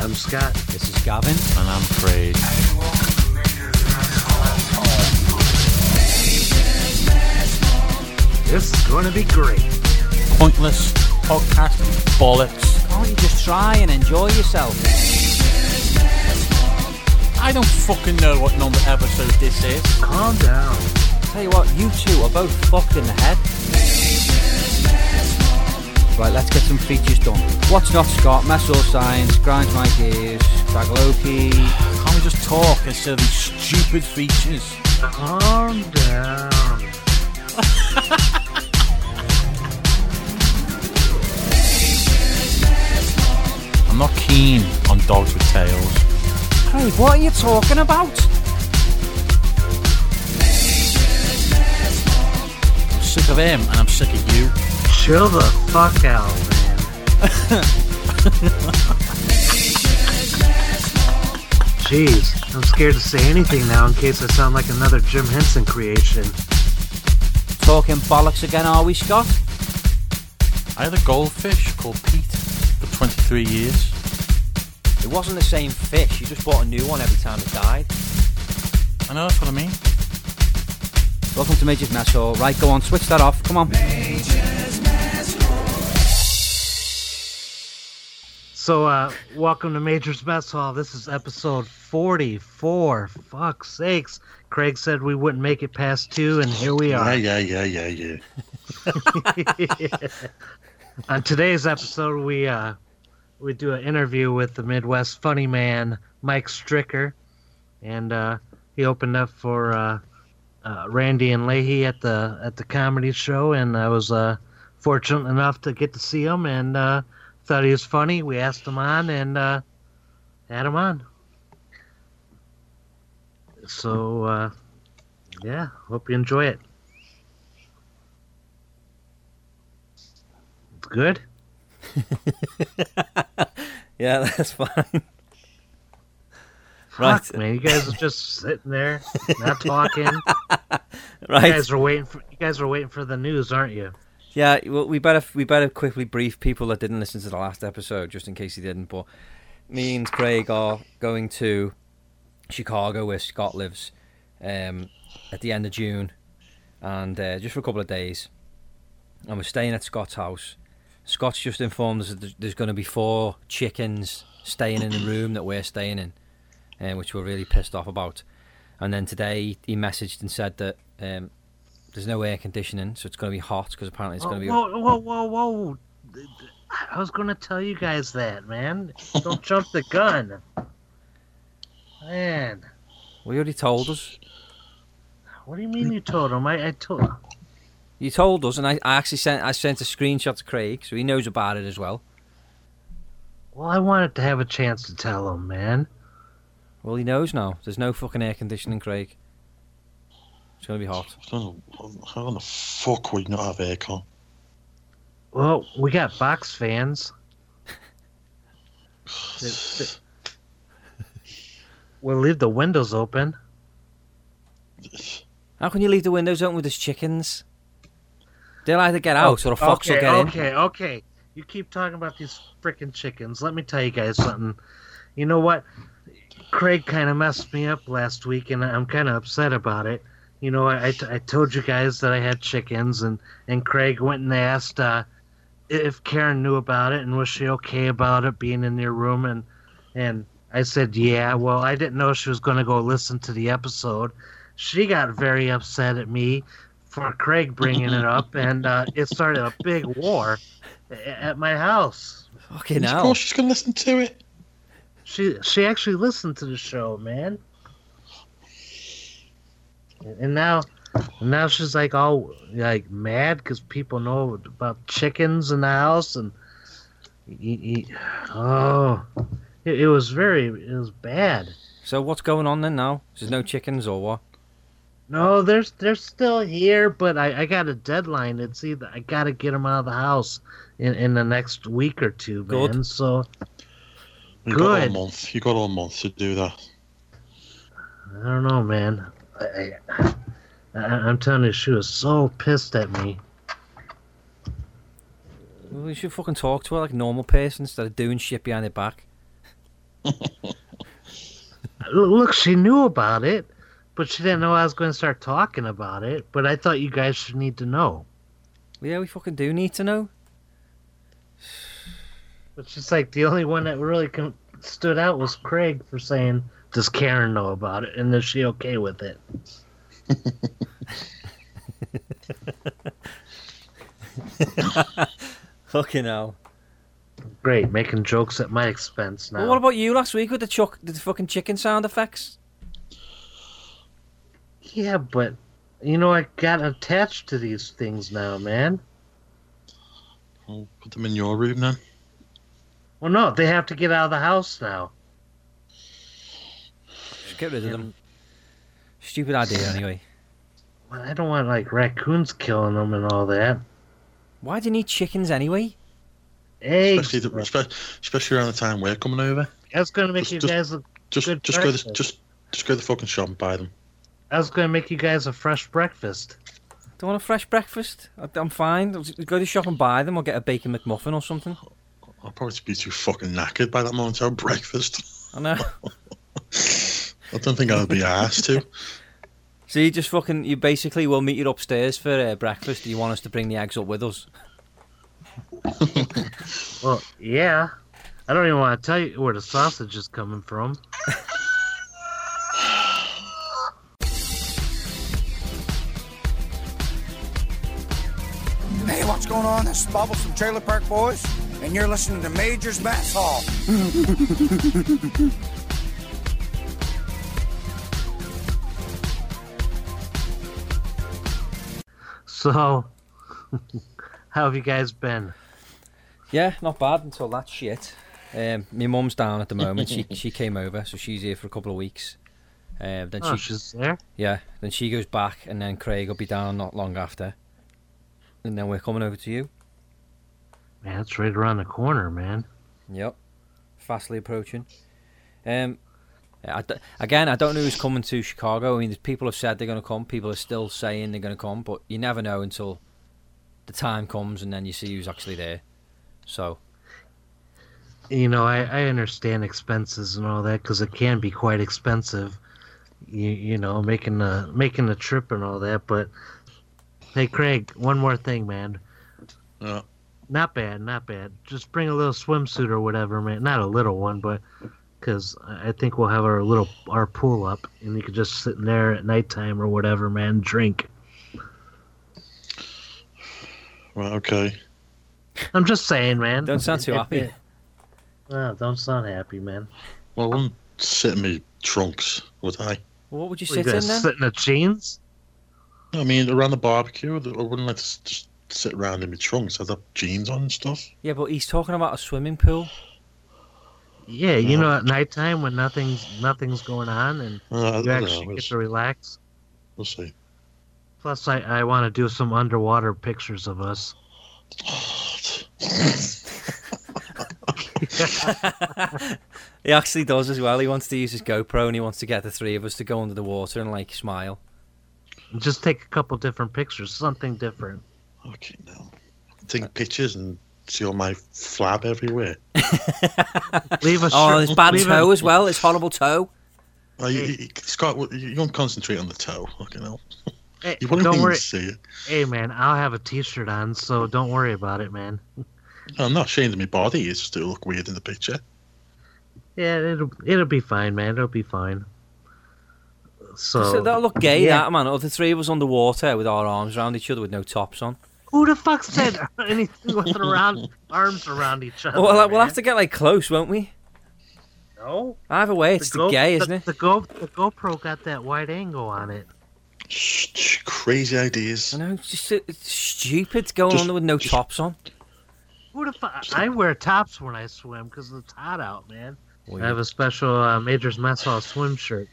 I'm Scott. This is Gavin. And I'm Craig. This is going to be great. Pointless podcast bollocks. Can't you just try and enjoy yourself? I don't fucking know what number episode this is. Calm down. Tell you what, you two are both fucked in the head. Right, let's get some features done. What's not Scott? Mess all science, grinds my gears, Bagloki. Can't we just talk instead of these stupid features? Calm down. I'm not keen on dogs with tails. Hey, what are you talking about? I'm sick of him and I'm sick of you. Chill the fuck out, man. Jeez, I'm scared to say anything now in case I sound like another Jim Henson creation. Talking bollocks again, are we, Scott? I had a goldfish called Pete for 23 years. It wasn't the same fish. You just bought a new one every time it died. I know that's what I mean. Welcome to Major's Mess Hall. Right, go on, switch that off. Come on. So, uh, welcome to Major's Mess Hall. This is episode 44. Fuck sakes. Craig said we wouldn't make it past two, and here we are. Yeah, are. yeah, yeah, yeah, yeah. On today's episode, we uh, we do an interview with the Midwest funny man Mike Stricker, and uh, he opened up for uh, uh, Randy and Lahey at the at the comedy show, and I was uh, fortunate enough to get to see him, and uh, thought he was funny. We asked him on, and uh, had him on. So uh, yeah, hope you enjoy it. It's good. Yeah, that's fine. Fuck, man, you guys are just sitting there, not talking. right. You right. guys are waiting for you guys are waiting for the news, aren't you? Yeah, well, we better we better quickly brief people that didn't listen to the last episode, just in case you didn't. But me and Craig are going to Chicago, where Scott lives, um, at the end of June, and uh, just for a couple of days. And we're staying at Scott's house. Scott's just informed us that there's- going to be four chickens staying in the room that we're staying in, uh, which we're really pissed off about. And then today he messaged and said that um, there's no air conditioning, so it's going to be hot because apparently it's going to be. whoa, whoa, whoa, whoa! I was gonna tell you guys that, man. Don't jump the gun, man. Well, you already told us. What do you mean you told him? I, I told. You told us, and I, I actually sent I sent a screenshot to Craig, so he knows about it as well. Well, I wanted to have a chance to tell him, man. Well, he knows now. There's no fucking air conditioning, Craig. It's going to be hot. I don't know. How in the fuck would you not have aircon? Well, we got box fans. Th- th- We'll leave the windows open. How can you leave the windows open with his chickens? They'll either get out or a fox okay, will get in. Okay, okay. You keep talking about these freaking chickens. Let me tell you guys something. You know what? Craig kind of messed me up last week, and I'm kind of upset about it. You know, I, I, I told you guys that I had chickens, and, and Craig went and asked uh, if Karen knew about it and was she okay about it being in your room, and and I said yeah. Well, I didn't know she was going to go listen to the episode. She got very upset at me for Craig bringing it up, and uh, it started a big war at my house. Fucking Of hell. course she's going to listen to it. She she actually listened to the show, man. And now, now she's like all like mad because people know about chickens in the house, and he, he- oh, it, it was very it was bad. So what's going on then now? There's no chickens or what? No, they're they're still here, but I, I got a deadline. It's either I got to get them out of the house in, in the next week or two, man. Good. So You got all month. You got all month to do that. I don't know, man. I, I'm telling you, she was so pissed at me. Well, you should fucking talk to her like a normal person instead of doing shit behind her back. Look, she knew about it, but she didn't know I was going to start talking about it. But I thought you guys should need to know. Yeah, we fucking do need to know. But she's like the only one that really stood out was Craig for saying, "Does Karen know about it? And is she okay with it?" Fucking hell. Great, making jokes at my expense now. Well, what about you last week with the chuck, the fucking chicken sound effects? Yeah, but you know I got attached to these things now, man. I'll put them in your room then. Well, no, they have to get out of the house now. Just get rid of them. Stupid idea, anyway. Well, I don't want like raccoons killing them and all that. Why do you need chickens anyway? Eggs. Especially, the, especially around the time we're coming over. That's gonna make Just- you just- guys. A, Just Good just go to the, just just go to the fucking shop and buy them. I was gonna make you guys a fresh breakfast. Don't want a fresh breakfast? I- I'm fine. I'll Go to the shop and buy them or get a bacon McMuffin or something. I'll probably be too fucking knackered by that moment to have breakfast. I know. I don't think I'll be asked to. so you just fucking, you basically will meet you upstairs for uh, breakfast. Do you want us to bring the eggs up with us? Well, yeah. I don't even want to tell you where the sausage is coming from. Hey, what's going on? This is Bubbles from Trailer Park Boys, and you're listening to Major's Mess Hall. So, how have you guys been? Yeah, not bad until that shit. Um, my mum's down at the moment. she she came over, so she's here for a couple of weeks. Uh, then Oh, she she's there. yeah, then she goes back, and then Craig will be down not long after. And then we're coming over to you. Man, it's right around the corner, man. Yep, fastly approaching. Um, I d- again, I don't know who's coming to Chicago. I mean, people have said they're going to come. People are still saying they're going to come, but you never know until the time comes, and then you see who's actually there. So You know, I, I understand expenses and all that because it can be quite expensive. You you know, making the making the trip and all that. But hey, Craig, one more thing, man. Yeah. Not bad, not bad. Just bring a little swimsuit or whatever, man. Not a little one, but because I think we'll have our little our pool up, and you could just sit in there at nighttime or whatever, man. Drink. Well, okay. I'm just saying, man. don't sound too happy. if- Oh, uh, don't sound happy, man. Well, I wouldn't sit in me trunks, would I? What would you What, you sit in guys then? sit in the jeans? I mean, around the barbecue, I wouldn't like to just sit around in my trunks. I'd have jeans on and stuff. Yeah, but he's talking about a swimming pool. Yeah, you know, at nighttime when nothing's nothing's going on and Uh, I, I you actually know. get to relax. we'll see. Plus, I, I want to do some underwater pictures of us. he actually does as well. He wants to use his GoPro and he wants to get the three of us to go under the water and like smile. Just take a couple different pictures, something different. Okay, now. Take pictures and see all my flab everywhere. Leave a Oh, shirt- his bad leave a- toe as well. It's horrible toe. You, you, Scott, what- you don't concentrate on the toe. Fucking hell. Hey, You wouldn't don't even worry. see it. Hey, man, I'll have a T-shirt on, so don't worry about it, man. I'm not ashamed of my body. It's just it'll look weird in the picture. Yeah, it'll it'll be fine, man. It'll be fine. So, So that'll look gay, yeah. that man. All the three of us underwater with our arms around each other with no tops on. Who the fuck said anything with around arms around each other? Well, we'll have to get like close, won't we? No. Either way, it's The the, Go- gay, the, isn't it? The, Go, the GoPro got that wide angle on it. Shh, shh, crazy ideas. I know, it's just it's stupid going Just- under with no just- tops on. Who the fuck? I wear tops when I swim because it's hot out, man. Well, I have a special uh, Major's Mess Hall swim shirt.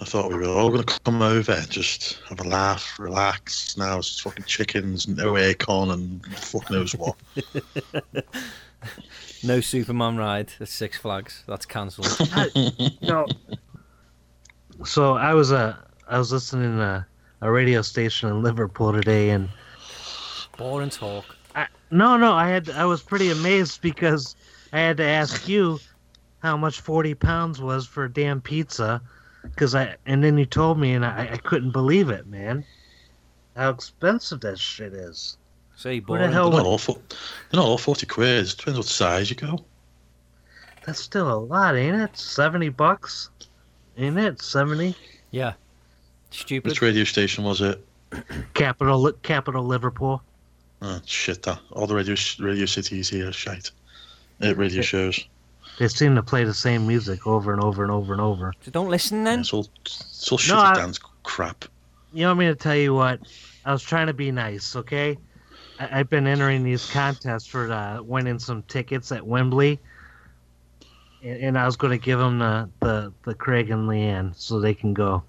I thought we were all going to come over and just have a laugh, relax. Now it's fucking chickens, no aircon, and fuck knows what. No Superman ride at Six Flags. That's cancelled. No. So I was uh, I was listening to a radio station in Liverpool today, and Boring talk. I, no, no, I had I was pretty amazed because I had to ask you how much 40 pounds was for a damn pizza. Cause I and then you told me and I, I couldn't believe it, man. How expensive that shit is. Say, boy, the boring. hell They're not would, all, fo- they're not all 40 quid. It depends what size you go. that's still a lot, ain't it? 70 bucks? Ain't it? 70? Yeah. Stupid. Which radio station was it? Capital Capital Liverpool. Oh, shit, that. All the radio, radio cities here are shite. Uh, radio shows. They seem to play the same music over and over and over and over. So don't listen then. It's all, it's all No, shitty I- dance crap. You want me to tell you what? I was trying to be nice, okay? I, I've been entering these contests for uh, winning some tickets at Wembley, and, and I was going to give them the, the the Craig and Leanne so they can go.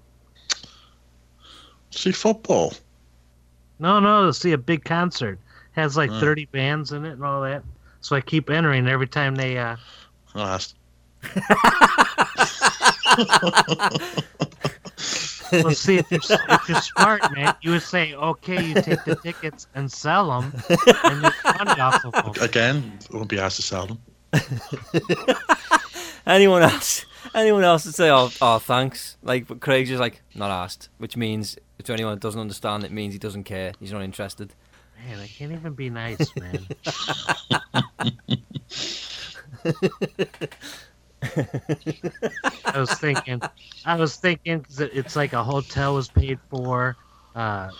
See football. No, no, to see a big concert. Has like Hmm. 30 bands in it and all that. So I keep entering every time they. Uh, I asked. well, see if you're if you're smart, man, you would say, okay, you take the tickets and sell them, and make money off of them. Again, I won't be asked to sell them. Anyone else? Anyone else would say, "Oh, oh, thanks." Like, but Craig's just like not asked, which means to anyone that doesn't understand, it means he doesn't care. He's not interested. Man, I can't even be nice, man. I was thinking, I was thinking 'cause it- it's like a hotel was paid for, uh,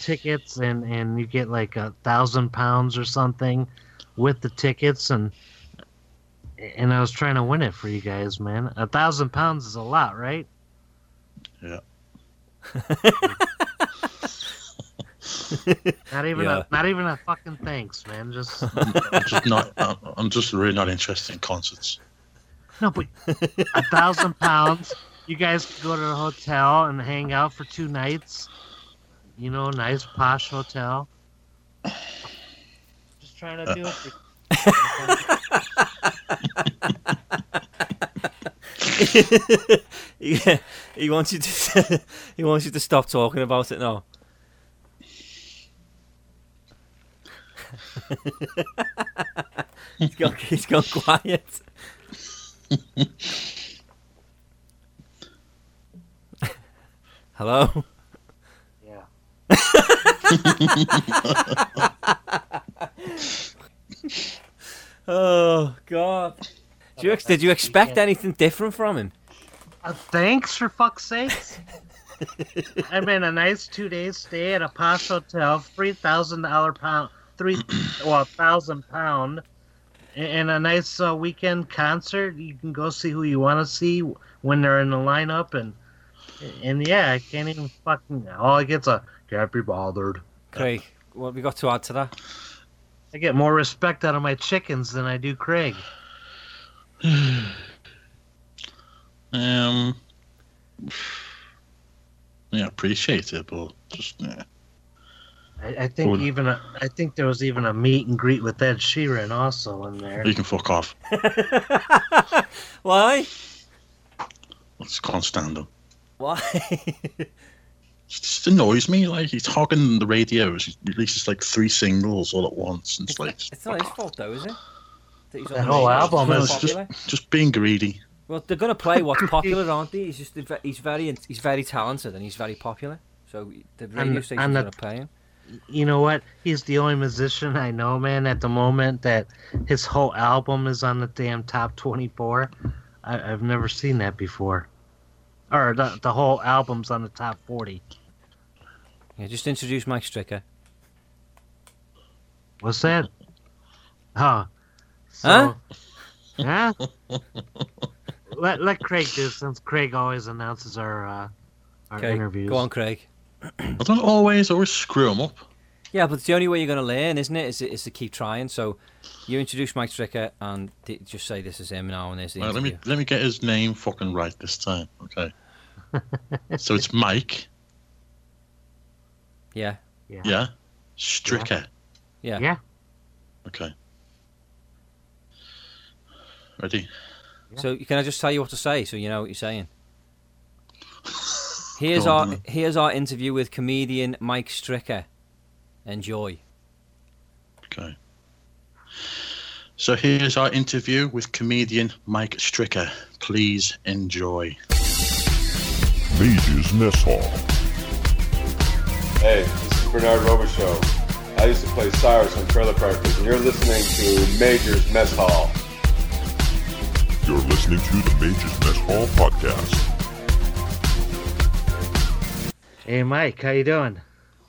tickets, and and you get like a thousand pounds or something with the tickets, and and I was trying to win it for you guys, man. A thousand pounds is a lot, right? Yeah. Not even Yeah. a not even a fucking thanks, man. Just I'm just not. I'm- I'm just really not interested in concerts. No, but a thousand pounds. You guys could go to the hotel and hang out for two nights. You know, nice posh hotel. Just trying to do it. For... yeah, he wants you to. he wants you to stop talking about it now. He's gone. He's gone quiet. Hello. Yeah. Oh God. Did you, did you expect anything different from him? Uh, thanks for fuck's sake. I mean, a nice two days stay at a posh hotel, three thousand dollar pound, three well, thousand pound, and- and a nice uh, weekend concert. You can go see who you want to see when they're in the lineup, and and yeah, I can't even fucking. All I get's a can't be bothered. Craig, what have we got to add to that? I get more respect out of my chickens than I do Craig. Um. Yeah, appreciate it, but just yeah. I, I think Cool. even a, I think there was even a meet and greet with Ed Sheeran also in there. You can fuck off. Why? I just can't stand him. Why? It just annoys me. Like he's talking on the radio. He releases like three singles all at once, and it's like it's not his fault though, is it? That he's That the whole radio. album is not just just being greedy. Well, they're gonna play what's popular, aren't they? He's just he's very he's very talented and he's very popular. So the radio And- station's and the- gonna play him. You know what? He's the only musician I know, man, at the moment that his whole album is on the damn top 24. I, I've never seen that before. Or the, the whole album's on the top 40. Yeah, just introduce Mike Stricker. What's that? Huh. So, Huh? Huh? let, let Craig do since Craig always announces our uh, our Okay, interviews. go on, Craig. I don't always always screw them up. Yeah, but it's the only way you're gonna learn, isn't it? Is, is to keep trying. So you introduce Mike Stricker and d- just say this is him now and there's the Right, let me let me get his name fucking right this time. Okay. so it's Mike. Yeah, Yeah. Stricker. yeah. Yeah. Okay. Ready? So can I just tell you what to say so you know what you're saying? Here's on, our here's our interview with comedian Mike Stricker. Enjoy. Okay. So here's our interview with comedian Mike Stricker. Please enjoy. Major's Mess Hall. Hey, this is Bernard Robichaud. I used to play Cyrus on Trailer Park Boys, and you're listening to Major's Mess Hall. You're listening to the Major's Mess Hall podcast. Hey, Mike, how you doing?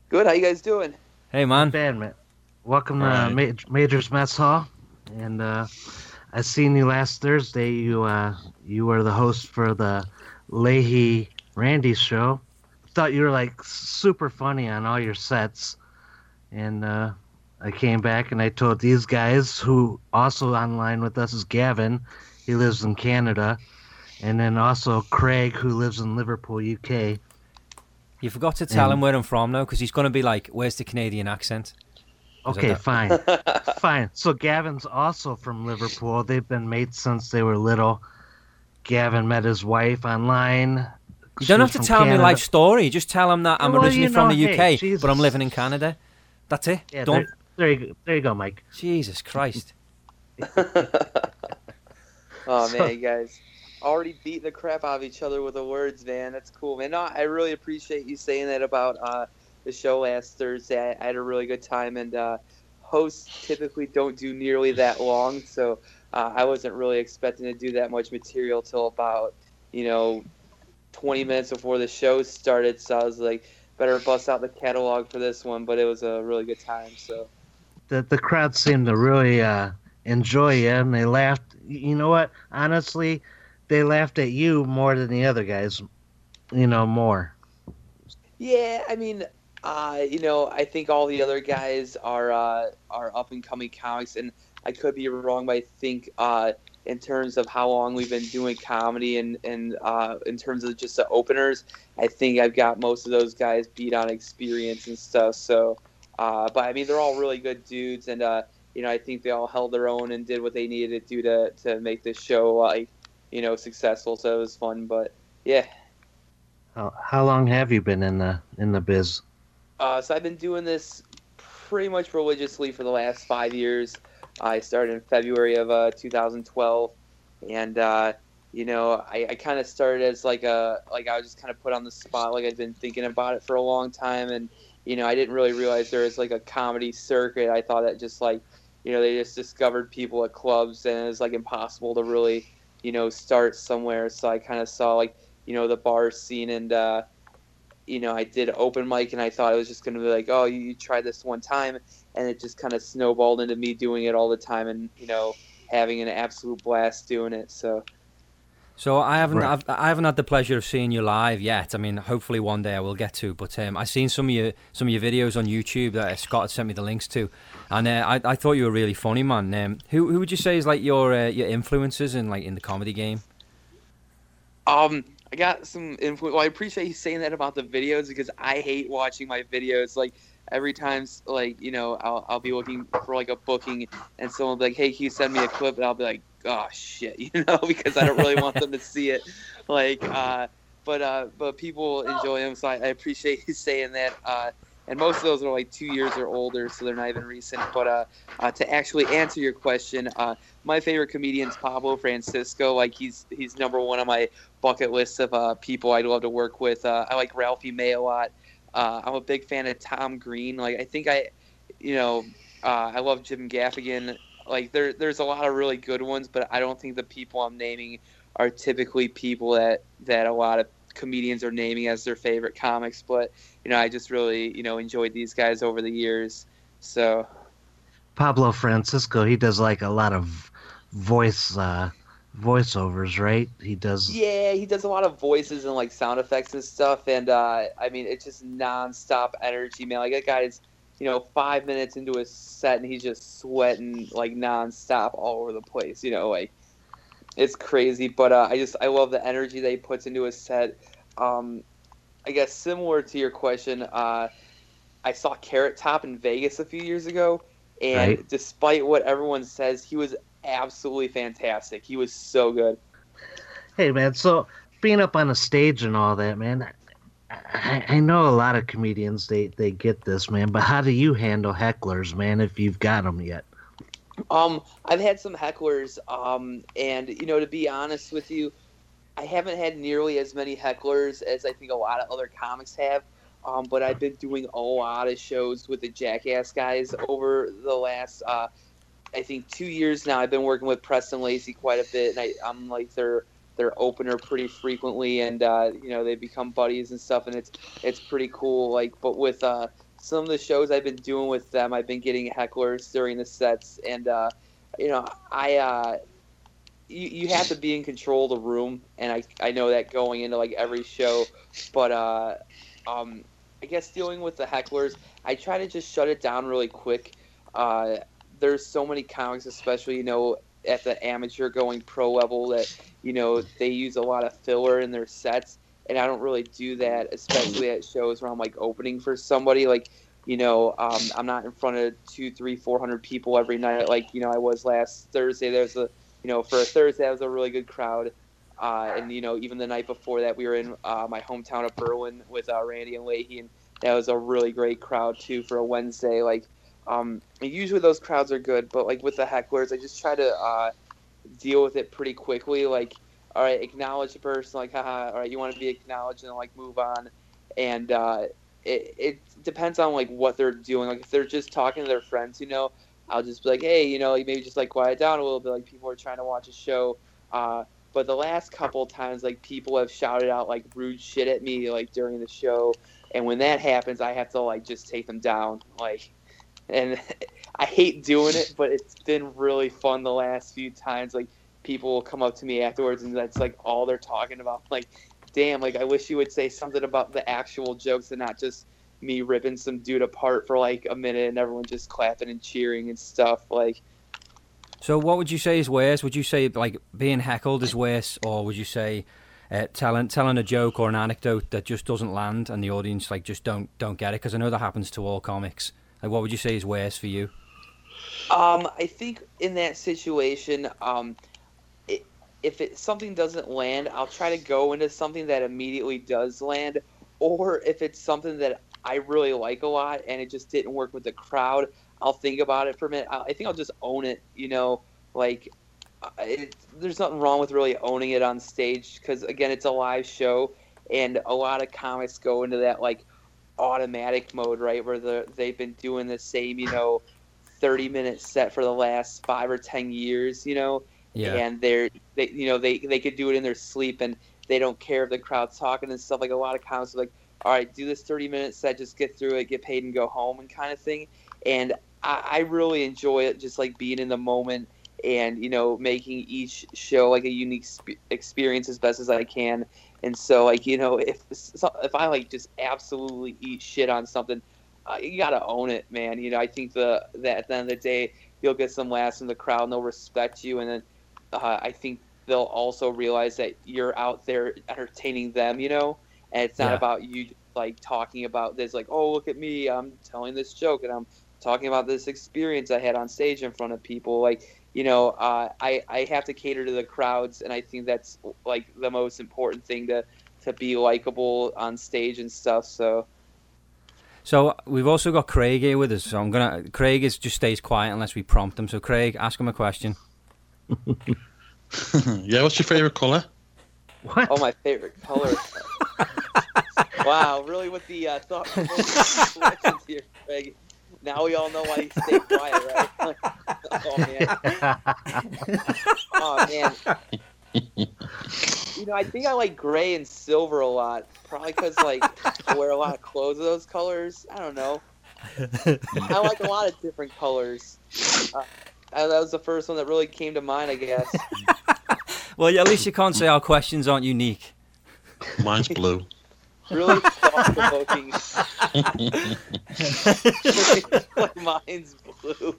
Good. How you guys doing? Hey man, Bad man. Welcome to Alright. Ma- Major's Mess Hall. And uh, I seen you last Thursday. You uh, you were the host for the Lahey Randy show. Thought you were like super funny on all your sets. And uh, I came back and I told these guys, who also online with us is Gavin. He lives in Canada. And then also Craig, who lives in Liverpool, UK. You forgot to tell Um, him where I'm from though, because he's gonna be like, "Where's the Canadian accent?" Okay, fine. fine. So Gavin's also from Liverpool. They've been mates since they were little. Gavin met his wife online. You don't have to tell him your life story. Just tell him that I'm Well, originally you from the UK, hey, but I'm living in Canada. That's it. Yeah, Don't. there, there you go. There you go, Mike. Jesus Christ. Oh So- man, you guys already beating the crap out of each other with the words, man. That's cool, man. No, I really appreciate you saying that about uh, the show last Thursday. I, I had a really good time, and uh, hosts typically don't do nearly that long, so uh, I wasn't really expecting to do that much material till about you know 20 minutes before the show started. So I was like, better bust out the catalog for this one, but it was a really good time. So. The the crowd seemed to really uh, enjoy it, and they laughed. You know what? Honestly, they laughed at you more than the other guys. You know more. Yeah, I mean, uh, you know, I think all the other guys are uh, are up and coming comics, and I could be wrong, but I think uh, in terms of how long we've been doing comedy and and uh, in terms of just the openers, I think I've got most of those guys beat on experience and stuff. So, uh, but I mean, they're all really good dudes, and uh, you know, I think they all held their own and did what they needed to do to to make this show like you know successful. So it was fun, but yeah. How, how long have you been in the in the biz? Uh, so I've been doing this pretty much religiously for the last five years. I started in February of uh, 2012, and uh, you know I, I kind of started as like a like I was just kind of put on the spot. Like I'd been thinking about it for a long time, and you know I didn't really realize there was like a comedy circuit. I thought that just like you know they just discovered people at clubs, and it was like impossible to really you know start somewhere. So I kind of saw like you know the bar scene and. Uh, you know, I did open mic and I thought it was just going to be like, oh, you, you try this one time. And it just kind of snowballed into me doing it all the time and, you know, having an absolute blast doing it. So, So I haven't Right. I've, I haven't had the pleasure of seeing you live yet. I mean, hopefully one day I will get to. But um, I've seen some of your some of your videos on YouTube that Scott had sent me the links to, and uh, I I thought you were really funny, man. Um, who who would you say is like your uh, your influences in like in the comedy game? um, I got some influence. Well, I appreciate you saying that about the videos because I hate watching my videos. Like, every time, like, you know, I'll, I'll be looking for like a booking and someone will be like, hey, can you send me a clip? And I'll be like, oh, shit, you know, because I don't really want them to see it. Like, uh, but uh, but people enjoy them, so I, I appreciate you saying that. Uh, and most of those are like two years or older, so they're not even recent. But uh, uh, to actually answer your question, uh, my favorite comedian is Pablo Francisco. Like he's he's number one on my bucket list of uh, people I'd love to work with. Uh, I like Ralphie May a lot. Uh, I'm a big fan of Tom Green. Like I think I, you know, uh, I love Jim Gaffigan. Like there there's a lot of really good ones, but I don't think the people I'm naming are typically people that that a lot of comedians are naming as their favorite comics. But you know, I just really you know enjoyed these guys over the years. So Pablo Francisco, he does like a lot of voice uh voiceovers, right? He does Yeah, he does a lot of voices and like sound effects and stuff, and uh, I mean it's just nonstop energy, man. Like that guy's, you know, five minutes into his set and he's just sweating like nonstop all over the place. You know, like it's crazy. But uh, I just I love the energy that he puts into his set. Um, I guess similar to your question, uh, I saw Carrot Top in Vegas a few years ago, and Right. despite what everyone says, he was absolutely fantastic. He was so good. Hey man, so being up on a stage and all that, man. I, I know a lot of comedians they they get this, man. But how do you handle hecklers, man? If you've got them yet? Um, I've had some hecklers, um, and you know, to be honest with you, I haven't had nearly as many hecklers as I think a lot of other comics have. Um, but I've been doing a lot of shows with the Jackass guys over the last, uh, I think, two years now. I've been working with Preston Lacy quite a bit, and I, I'm like their their opener pretty frequently, and uh, you know they become buddies and stuff, and it's it's pretty cool. Like, but with uh, some of the shows I've been doing with them, I've been getting hecklers during the sets, and uh, you know, I uh, you, you have to be in control of the room, and I I know that going into like every show, but uh, um, I guess dealing with the hecklers, I try to just shut it down really quick. Uh, there's so many comics, especially you know at the amateur going pro level, that you know they use a lot of filler in their sets and I don't really do that, especially at shows where I'm like opening for somebody. Like, you know, um, I'm not in front of two, three, four hundred people every night, like you know I was last Thursday. There's a, you know, for a Thursday, that was a really good crowd. Uh, and you know, even the night before that, we were in uh, my hometown of Berwyn with uh, Randy and Lahey, and that was a really great crowd too for a Wednesday. Like, um, usually those crowds are good, but like with the hecklers, I just try to uh, deal with it pretty quickly. Like, all right, acknowledge the person, like, haha, all right, you want to be acknowledged, and like move on. And uh, it, it depends on like what they're doing. Like if they're just talking to their friends, you know, I'll just be like, hey, you know, maybe just like quiet down a little bit. Like people are trying to watch a show. Uh, but the last couple times, like people have shouted out like rude shit at me like during the show, and when that happens, I have to like just take them down. Like, and I hate doing it, but it's been really fun the last few times. Like people will come up to me afterwards, and that's like all they're talking about. Like, damn, like I wish you would say something about the actual jokes and not just me ripping some dude apart for like a minute and everyone just clapping and cheering and stuff. Like, So, what would you say is worse? Would you say like being heckled is worse, or would you say uh, telling telling a joke or an anecdote that just doesn't land and the audience like just don't don't get it? Because I know that happens to all comics. Like, what would you say is worse for you? Um, I think in that situation, um, it, if it something doesn't land, I'll try to go into something that immediately does land, or if it's something that I really like a lot and it just didn't work with the crowd, I'll think about it for a minute. I I think I'll just own it. You know, like it, there's nothing wrong with really owning it on stage because again, it's a live show, and a lot of comics go into that like automatic mode, right, where the, they've been doing the same, you know, 30 minute set for the last five or 10 years, you know, Yeah. and they're, they, you know, they, they could do it in their sleep and they don't care if the crowd's talking and stuff. Like a lot of comics are like, all right, do this 30 minute set, just get through it, get paid and go home and kind of thing. And I, I really enjoy it, just like being in the moment and, you know, making each show like a unique sp- experience as best as I can. And so, like, you know, if if I like just absolutely eat shit on something, uh, you gotta own it, man. You know, I think the that at the end of the day, you'll get some laughs from the crowd, and they'll respect you, and then uh, I think they'll also realize that you're out there entertaining them. You know, and it's not Yeah. about you like talking about this, like, oh, look at me, I'm telling this joke, and I'm talking about this experience I had on stage in front of people. Like, you know, uh, I I have to cater to the crowds, and I think that's like the most important thing to to be likable on stage and stuff. So. So we've also got Craig here with us. So I'm gonna. Craig is just stays quiet unless we prompt him. So Craig, ask him a question. yeah, what's your favourite colour? What? Oh, my favorite color. wow, really with the uh, thought questions here, Craig. Now we all know why you stay quiet, right? oh man. Oh man. You know, I think I like gray and silver a lot. Probably because like I wear a lot of clothes of those colors. I don't know. I like a lot of different colors. Uh, that was the first one that really came to mind, I guess. Well, yeah, at least you can't say our questions aren't unique. Mine's blue. Really thought provoking. like mine's blue.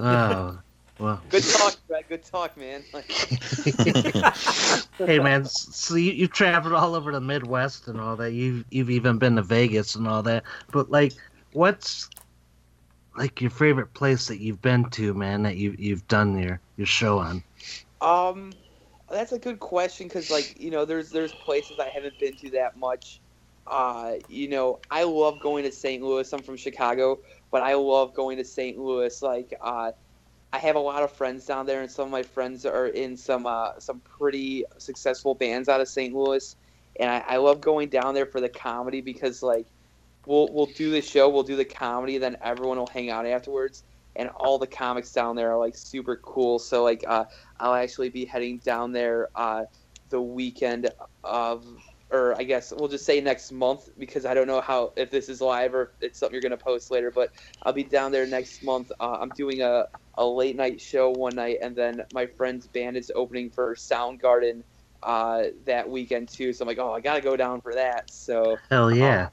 oh, well. Good talk, Brad. Good talk, man. Like, hey man, s- so you, you've traveled all over the Midwest and all that. You've you've even been to Vegas and all that. But like, what's like your favorite place that you've been to, man? That you you've done your your show on? um, that's a good question because, like, you know, there's there's places I haven't been to that much. Uh, you know, I love going to St. Louis. I'm from Chicago, but I love going to St. Louis. Like, uh, I have a lot of friends down there, and some of my friends are in some uh, some pretty successful bands out of St. Louis, and I, I love going down there for the comedy because like we'll we'll do the show, we'll do the comedy, then everyone will hang out afterwards, and all the comics down there are like super cool. So like uh, I'll actually be heading down there uh, the weekend of or I guess we'll just say next month because I don't know how if this is live or it's something you're gonna post later. But I'll be down there next month. Uh, I'm doing a, a late night show one night, and then my friend's band is opening for Soundgarden uh, that weekend too. So I'm like, oh, I gotta go down for that. So Hell yeah.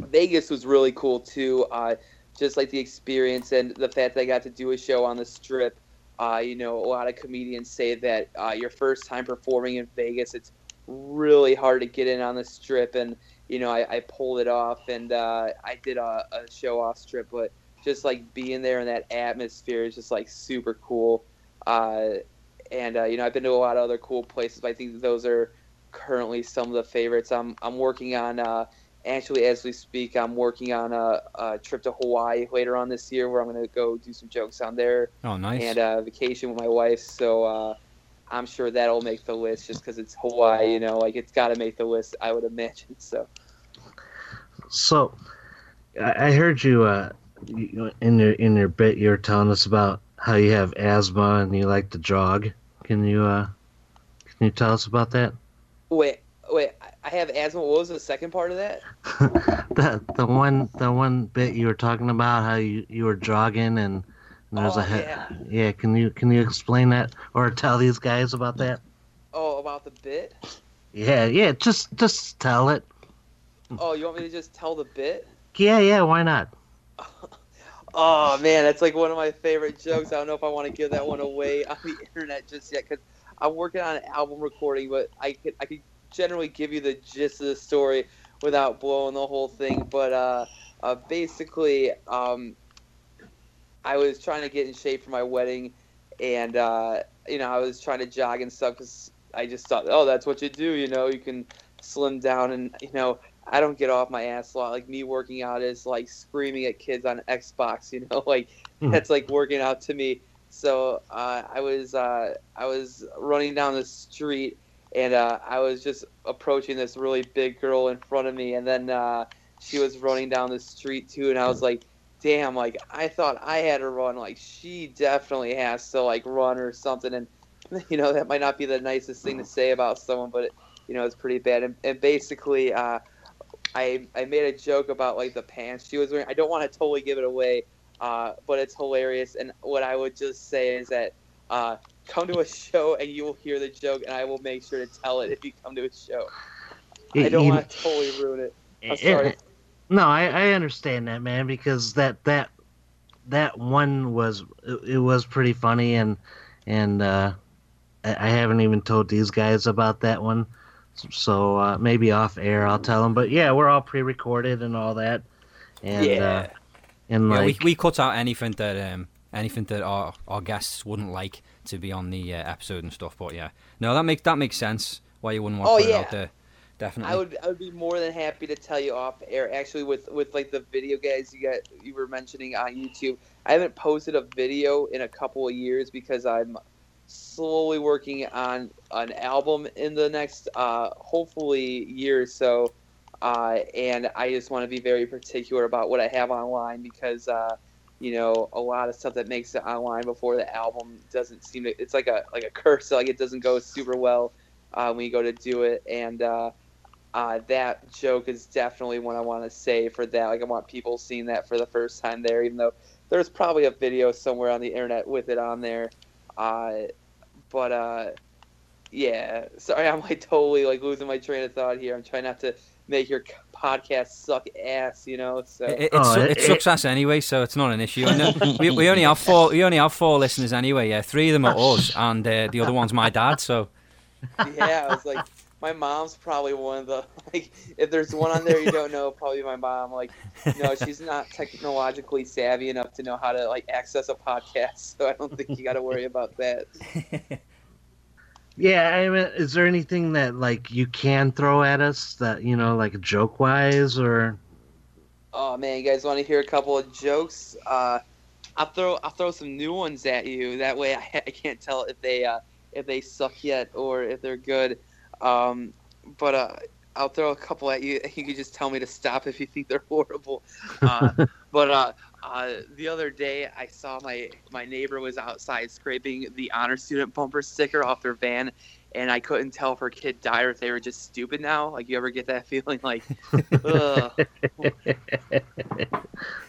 Vegas was really cool too. Uh, just like the experience and the fact that I got to do a show on the strip. Uh, you know, a lot of comedians say that uh, your first time performing in Vegas, it's really hard to get in on the strip, and you know, I, I pulled it off, and uh, I did a, a show off strip, but just like being there in that atmosphere is just like super cool. Uh, and uh, you know, I've been to a lot of other cool places, but I think those are currently some of the favorites. I'm I'm working on uh, actually as we speak, I'm working on a, a trip to Hawaii later on this year, where I'm going to go do some jokes on there Oh, nice. and uh, vacation with my wife. So uh, I'm sure that'll make the list just because it's Hawaii. You know, like it's got to make the list, I would imagine. So So, I I heard you uh, in your in your bit. You were telling us about how you have asthma and you like to jog. Can you uh, can you tell us about that? wait, wait, I- have asthma. What was the second part of that? the the one the one bit you were talking about how you, you were jogging and, and there's Oh, a yeah. yeah. Can you can you explain that or tell these guys about that? Oh, about the bit. Yeah, yeah. Just just tell it. Oh, you want me to just tell the bit? Yeah, yeah. Why not? Oh man, that's like one of my favorite jokes. I don't know if I want to give that one away on the internet just yet because I'm working on an album recording, but I could I could generally give you the gist of the story without blowing the whole thing. But uh, uh, basically, um, I was trying to get in shape for my wedding, and uh, you know I was trying to jog and stuff because I just thought, oh, that's what you do. You know, you can slim down, and you know I don't get off my ass a lot. Like me working out is like screaming at kids on Xbox. You know, like Hmm. that's like working out to me. So uh, I was uh, I was running down the street and uh, I was just approaching this really big girl in front of me, and then uh, she was running down the street too, and I was like, damn, like I thought I had to run, like she definitely has to like run or something, and you know that might not be the nicest thing to say about someone, but it, you know it's pretty bad, and, and basically. Uh, I, I made a joke about like the pants she was wearing. I don't want to totally give it away, uh, but it's hilarious. And what I would just say is that uh, come to a show and you will hear the joke, and I will make sure to tell it if you come to a show. I don't want to totally ruin it. I'm it- sorry. no, I, I understand that, man, because that that that one was it, it was pretty funny, and and uh, I, I haven't even told these guys about that one, so uh, maybe off air I'll tell them. But yeah, we're all pre-recorded and all that, and Yeah. uh, and yeah, like we, we cut out anything that um anything that our, our guests wouldn't like to be on the uh, episode and stuff. But yeah, no, that makes that makes sense. Why you wouldn't want Oh, to put it yeah. out there? Definitely. I would I would be more than happy to tell you off air. Actually, with with like the video guys you got you were mentioning on YouTube, I haven't posted a video in a couple of years because I'm slowly working on an album in the next uh, hopefully year or so, uh, and I just want to be very particular about what I have online because. Uh, you know, a lot of stuff that makes it online before the album doesn't seem to. It's like a like a curse. Like it doesn't go super well uh, when you go to do it, and uh, uh, that joke is definitely one I want to say for that. Like I want people seeing that for the first time there, even though there's probably a video somewhere on the internet with it on there. Uh, but uh, yeah, sorry, I'm like totally like losing my train of thought here. I'm trying not to make your podcast suck ass, you know. So It, it, Oh, su- it- it sucks ass anyway, so it's not an issue. I we, we only have four. We only have four listeners anyway. Yeah, three of them are us, and uh, the other one's my dad. So yeah, I was like, my mom's probably one of the like. If there's one on there you don't know, probably my mom. Like, no, she's not technologically savvy enough to know how to like access a podcast, so I don't think you got to worry about that. yeah. I mean, is there anything that like you can throw at us that you know, like joke wise or Oh man, you guys want to hear a couple of jokes? Uh, I'll throw I'll throw some new ones at you. That way, I, I can't tell if they uh, if they suck yet or if they're good. Um, but uh, I'll throw a couple at you. You can just tell me to stop if you think they're horrible. Uh, but uh, the other day, I saw my my neighbor was outside scraping the honor student bumper sticker off their van, and I couldn't tell if her kid died or if they were just stupid now. Like you ever get that feeling like, ugh.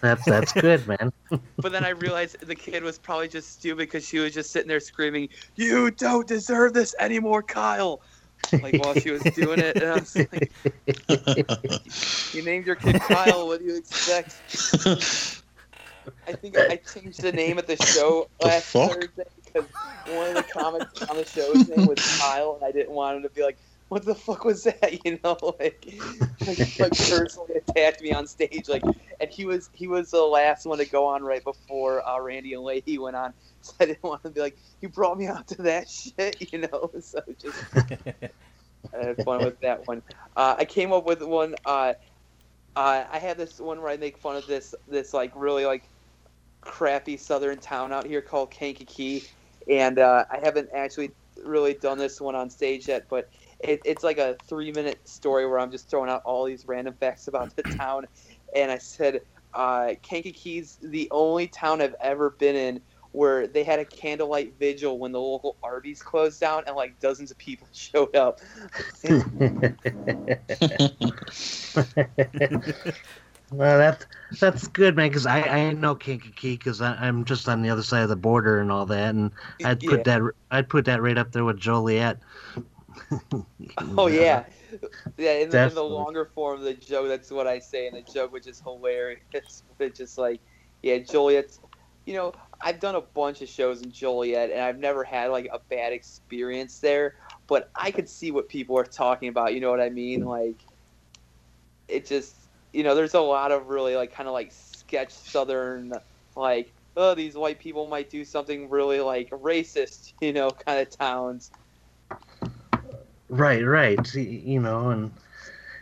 That's that's good, man. But then I realized the kid was probably just stupid because she was just sitting there screaming, "You don't deserve this anymore, Kyle!" Like while she was doing it, and I was like, "You named your kid Kyle. What do you expect?" I think I changed the name of the show The last fuck? Thursday because one of the comics on the show's name was Kyle, and I didn't want him to be like, "What the fuck was that?" You know, like, like, like personally attacked me on stage, like, and he was he was the last one to go on right before uh, Randy and Lahey went on, so I didn't want to be like, "You brought me out to that shit," you know. So just I had fun with that one. Uh, I came up with one. Uh, uh, I had this one where I make fun of this this like really like crappy southern town out here called Kankakee, and uh, I haven't actually really done this one on stage yet, but it, it's like a three minute story where I'm just throwing out all these random facts about the town, and I said uh, Kankakee's the only town I've ever been in where they had a candlelight vigil when the local Arby's closed down and like dozens of people showed up. well, that's that's good, man. Because I I know Kankakee because I'm just on the other side of the border and all that, and I'd put Yeah. that I'd put that right up there with Joliet. Oh yeah, yeah. In, the, in the longer form of the joke, that's what I say, and the joke which is hilarious. It's just like, yeah, Joliet's. You know, I've done a bunch of shows in Joliet, and I've never had like a bad experience there. But I could see what people are talking about. You know what I mean? Like, it just, you know, there's a lot of really like kind of like sketch Southern, like, oh, these white people might do something really like racist, you know, kind of towns. Right, right. You know, and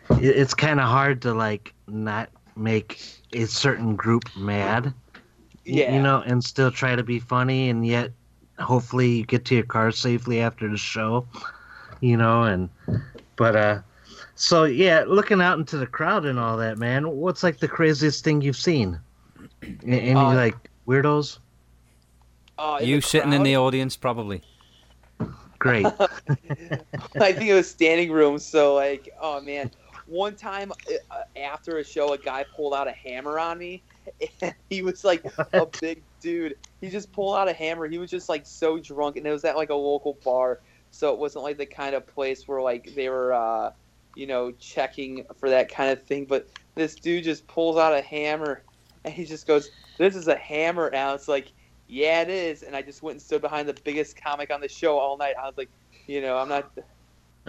it's kind of hard to like not make a certain group mad. Yeah. You know, and still try to be funny, and yet hopefully you get to your car safely after the show. You know, and but uh, so yeah, looking out into the crowd and all that, man. What's like the craziest thing you've seen? Any Uh, like weirdos? Uh, you the sitting in the audience, probably. Great. I think it was standing room. So like, oh man, one time uh, after a show, a guy pulled out a hammer on me, and he was like a big dude. He just pulled out a hammer. He was just like so drunk, and it was at like a local bar, so it wasn't like the kind of place where like they were, uh, you know, checking for that kind of thing. But this dude just pulls out a hammer, and he just goes, "This is a hammer." And I was like. Yeah, it is. And I just went and stood behind the biggest comic on the show all night. I was like, you know, I'm not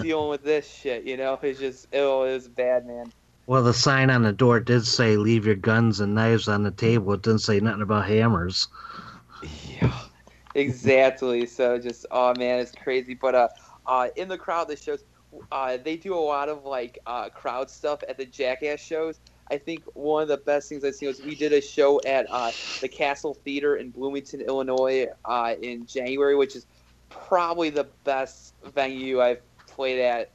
dealing with this shit. You know, it's just oh, it was bad, man. well, the sign on the door did say "Leave your guns and knives on the table." It didn't say nothing about hammers. Yeah, exactly. So just oh man, it's crazy. But uh, uh, in the crowd, the shows, uh, they do a lot of like uh, crowd stuff at the Jackass shows. I think one of the best things I've seen was we did a show at uh, the Castle Theater in Bloomington, Illinois, uh, in January, which is probably the best venue I've played at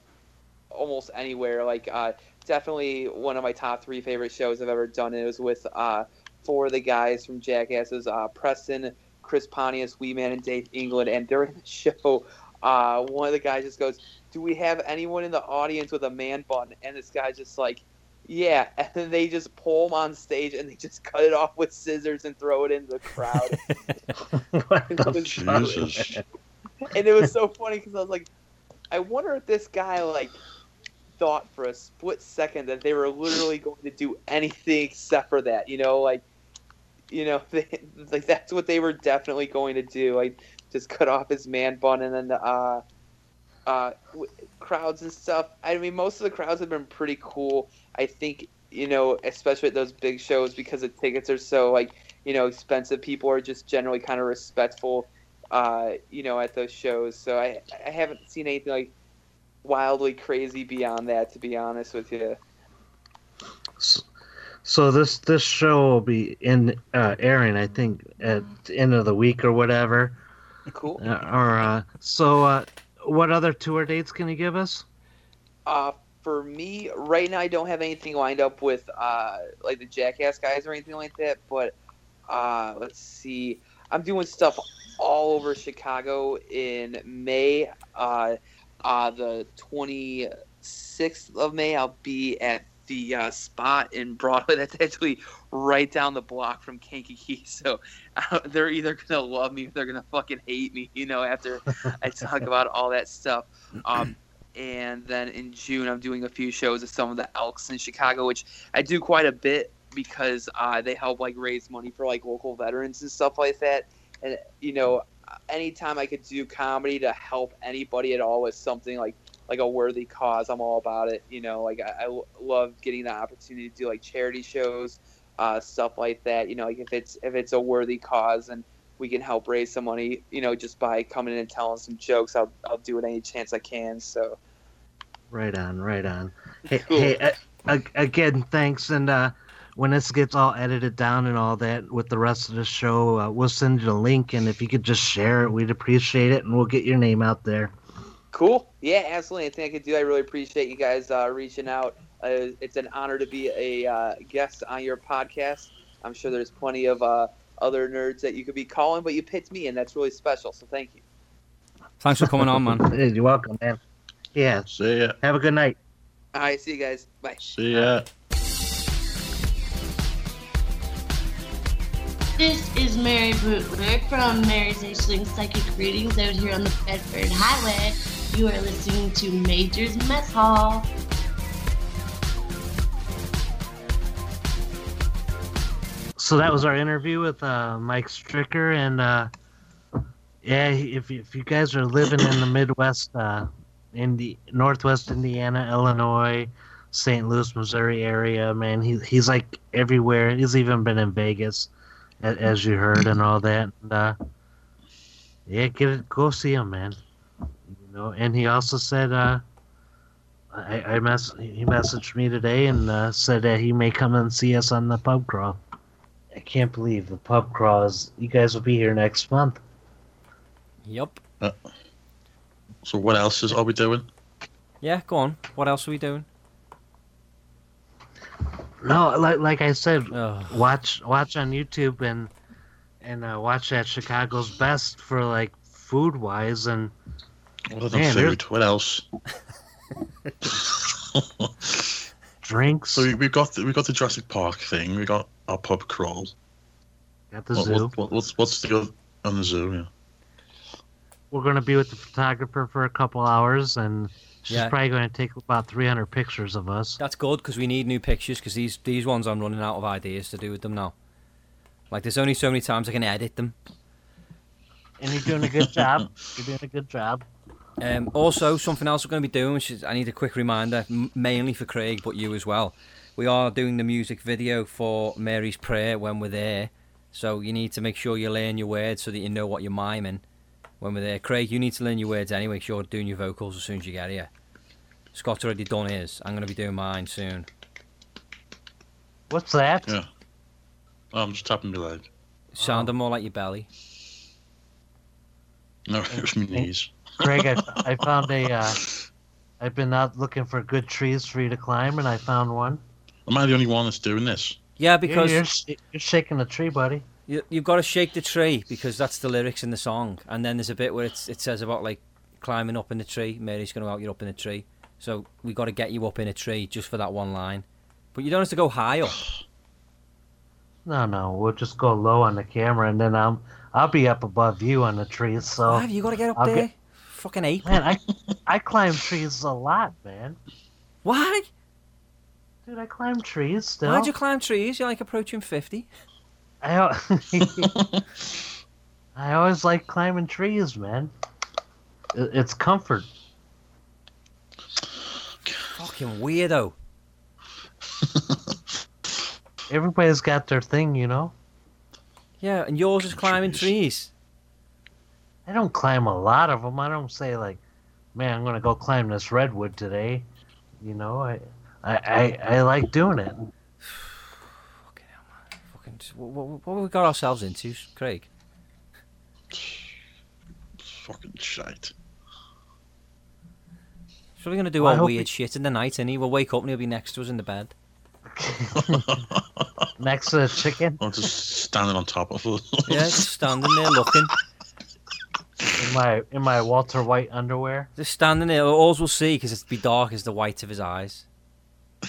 almost anywhere. Like, uh, definitely one of my top three favorite shows I've ever done. It was with uh, four of the guys from Jackasses, uh, Preston, Chris Pontius, Wee Man, and Dave England. And during the show, uh, one of the guys just goes, "Do we have anyone in the audience with a man bun?" And this guy's just like, "Yeah." And then they just pull him on stage and they just cut it off with scissors and throw it into the crowd. Jesus. and it was so funny because I was like, I wonder if this guy like thought for a split second that they were literally going to do anything except for that. You know, like, you know, they, like that's what they were definitely going to do. Like, just cut off his man bun and then uh, uh, w- crowds and stuff. I mean, most of the crowds have been pretty cool. I think you know, especially at those big shows because the tickets are so like you know expensive. People are just generally kind of respectful uh, you know, at those shows. So I, I haven't seen anything like wildly crazy beyond that, to be honest with you. S- So this this show will be in uh, airing, I think, at the end of the week or whatever. Cool. Uh, or uh, so, uh, what other tour dates can you give us? Uh, for me, right now, I don't have anything lined up with uh, like the Jackass guys or anything like that. But uh, let's see, I'm doing stuff all over Chicago in May. Uh, uh, the 26th of May, I'll be at the uh, spot in Broadway. That's actually right down the block from Kankakee. So uh, they're either gonna love me or they're gonna fucking hate me. You know, after I talk about all that stuff. Um, and then in June, I'm doing a few shows at some of the Elks in Chicago, which I do quite a bit because uh, they help like raise money for like local veterans and stuff like that. And you know, anytime I could do comedy to help anybody at all with something like like a worthy cause, I'm all about it. You know, like I, I love getting the opportunity to do like charity shows, uh, stuff like that. You know, like if it's if it's a worthy cause and we can help raise some money, you know, just by coming in and telling some jokes, I'll I'll do it any chance I can. So Right on, right on. Hey, Cool. hey uh, ag- again, thanks. And uh, when this gets all edited down and all that with the rest of the show, uh, we'll send you a link. And if you could just share it, we'd appreciate it, and we'll get your name out there. Cool. Yeah, absolutely. Anything I could do, I really appreciate you guys uh, reaching out. Uh, it's an honor to be a uh, guest on your podcast. I'm sure there's plenty of uh, other nerds that you could be calling, but you picked me, and that's really special. So thank you. Thanks for coming on, man. You're welcome, man. Yeah. See ya. Have a good night. All right, see you guys. Bye. See ya. This is Mary Bootler from Mary's Isling Psychic Readings out here on the Bedford Highway. You are listening to Major's Mess Hall. So that was our interview with uh, Mike Stricker, and uh, yeah, if you- if you guys are living in the Midwest, uh, in the Northwest Indiana, Illinois, St. Louis, Missouri area, man, he he's like everywhere. He's even been in Vegas, as, as you heard, and all that. And, uh, yeah, get it, go see him, man. You know, and he also said, uh, I, I mess he messaged me today and uh, said that he may come and see us on the pub crawl. I can't believe the pub crawl is. You guys will be here next month. Yup. So what else is are we doing? Yeah, go on. What else are we doing? No, like like I said, Ugh. watch watch on YouTube and and uh, watch that Chicago's Best for like food wise and Other than Man, there's- food, what else? drinks. so we, we've got the, we've got the Jurassic Park thing. We got our pub crawl. At the What, zoo. what, what, what's what's the other on the zoo? Yeah. We're gonna be with the photographer for a couple hours, and she's Yeah. probably going to take about 300 pictures of us. That's good because we need new pictures because these these ones I'm running out of ideas to do with them now. Like there's only so many times I can edit them. And you're doing a good job. You're doing a good job. Um, also, something else we're going to be doing, which is I need a quick reminder, m- mainly for Craig, but you as well. We are doing the music video for Mary's Prayer when we're there, so you need to make sure you learn your words so that you know what you're miming when we're there. Craig, you need to learn your words anyway, 'cause you're doing your vocals as soon as you get here. Scott's already done his. I'm going to be doing mine soon. What's that? Yeah. Oh, I'm just tapping my leg. Sounding more like your belly. No, it was my knees. Craig, I, I found a. Uh, I've been out looking for good trees for you to climb, and I found one. Am I the only one that's doing this? Yeah, You're- because you're, you're shaking the tree, buddy. You, you've got to shake the tree because that's the lyrics in the song, and then there's a bit where it's, it says about like climbing up in the tree. Mary's going to out you up in a tree, so we got to get you up in a tree just for that one line. But you don't have to go high up. No, no, we'll just go low on the camera, and then I'm I'll be up above you on the trees. So, Why have you got to get up I'll there? get- Fucking ape. man, I I climb trees a lot, man. Why? Dude, I climb trees still. Why'd you climb trees? You're like approaching fifty. I I always like climbing trees, man. It's comfort. Fucking weirdo. Everybody's got their thing, you know. Yeah, and yours is climbing trees. I don't climb a lot of them. I don't say like, man, I'm gonna go climb this redwood today. You know, I I I, I like doing it. Fucking hell, What, what, what have we got ourselves into, Craig? Fucking shite. So we're gonna do Well, all weird we- shit in the night, and he will wake up and he'll be next to us in the bed. Next to the chicken I'm just standing on top of it. Yeah, just standing there looking, in my in my Walter White underwear. just standing there. All we'll see because it'll be dark as the white of his eyes.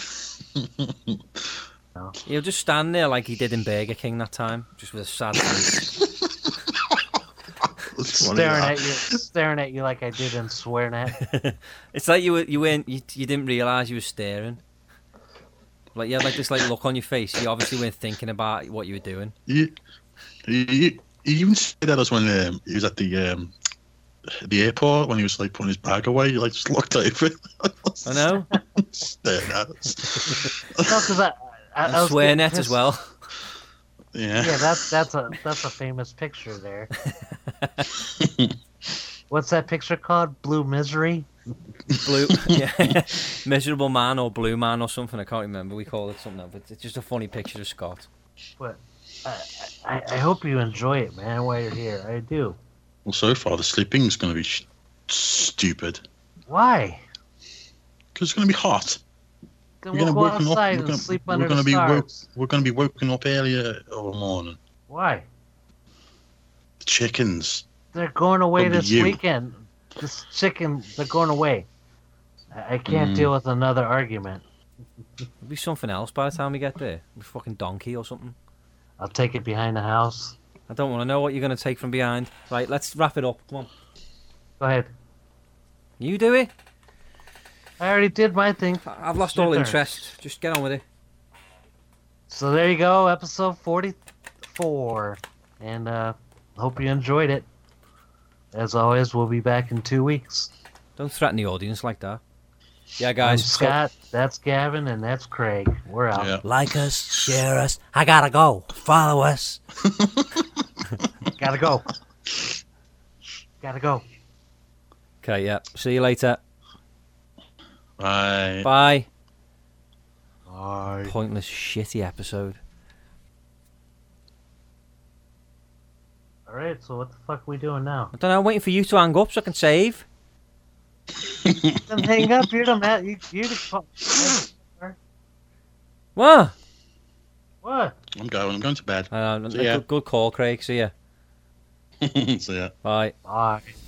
He'll just stand there like he did in Burger King that time, just with a sad face. It's staring at you, staring at you like I did in SwearNet. it's like you were, you weren't, you, you didn't realize you were staring. Like you had like this like look on your face. You obviously weren't thinking about what you were doing. He, he, he even said that us when um, he was at the um, the airport when he was like putting his bag away. He like just looked over it. I know. Staring at us. no, because I, I, And I was swear getting net as well. Yeah. Yeah, that's that's a that's a famous picture there. What's that picture called? Blue Misery. Blue, yeah, miserable man or blue man or something. I can't remember. We call it something, else, but it's just a funny picture of Scott. But uh, I, I, I hope you enjoy it, man. While you're here, I do. Well, so far the sleeping's going to be sh- stupid Why? because it's going to be hot. Then We're we'll gonna go woken up- outside and gonna- sleep under gonna the be woke- stars. We're going to be woken up earlier all morning. Why? The chickens. They're going away Probably this you. weekend. This chicken, they're going away. I, I can't Mm. deal with another argument. It'll be something else by the time we get there. A fucking donkey or something. I'll take it behind the house. I don't want to know what you're going to take from behind. Right, let's wrap it up. Come on. Go ahead. You do it. I already did my thing. I've lost Your all interest. Just get on with it. So there you go, episode 44. And uh hope you enjoyed it. As always, we'll be back in two weeks. Don't threaten the audience like that. Yeah, I'm guys. Scott, that's Gavin, and that's Craig. We're out. Yeah. Like us, share us. I gotta go. Follow us. Gotta go. Gotta go. Okay, yeah. See you later. Bye. Bye. Bye. Pointless, shitty episode. Alright, so what the fuck are we doing now? I don't know. I'm waiting for you to hang up so I can save. then hang up. You're the man. You, you the fu- What? What? I'm going. I'm going to bed. Uh, See ya. good, good call, Craig. See ya. See ya. Bye. Bye.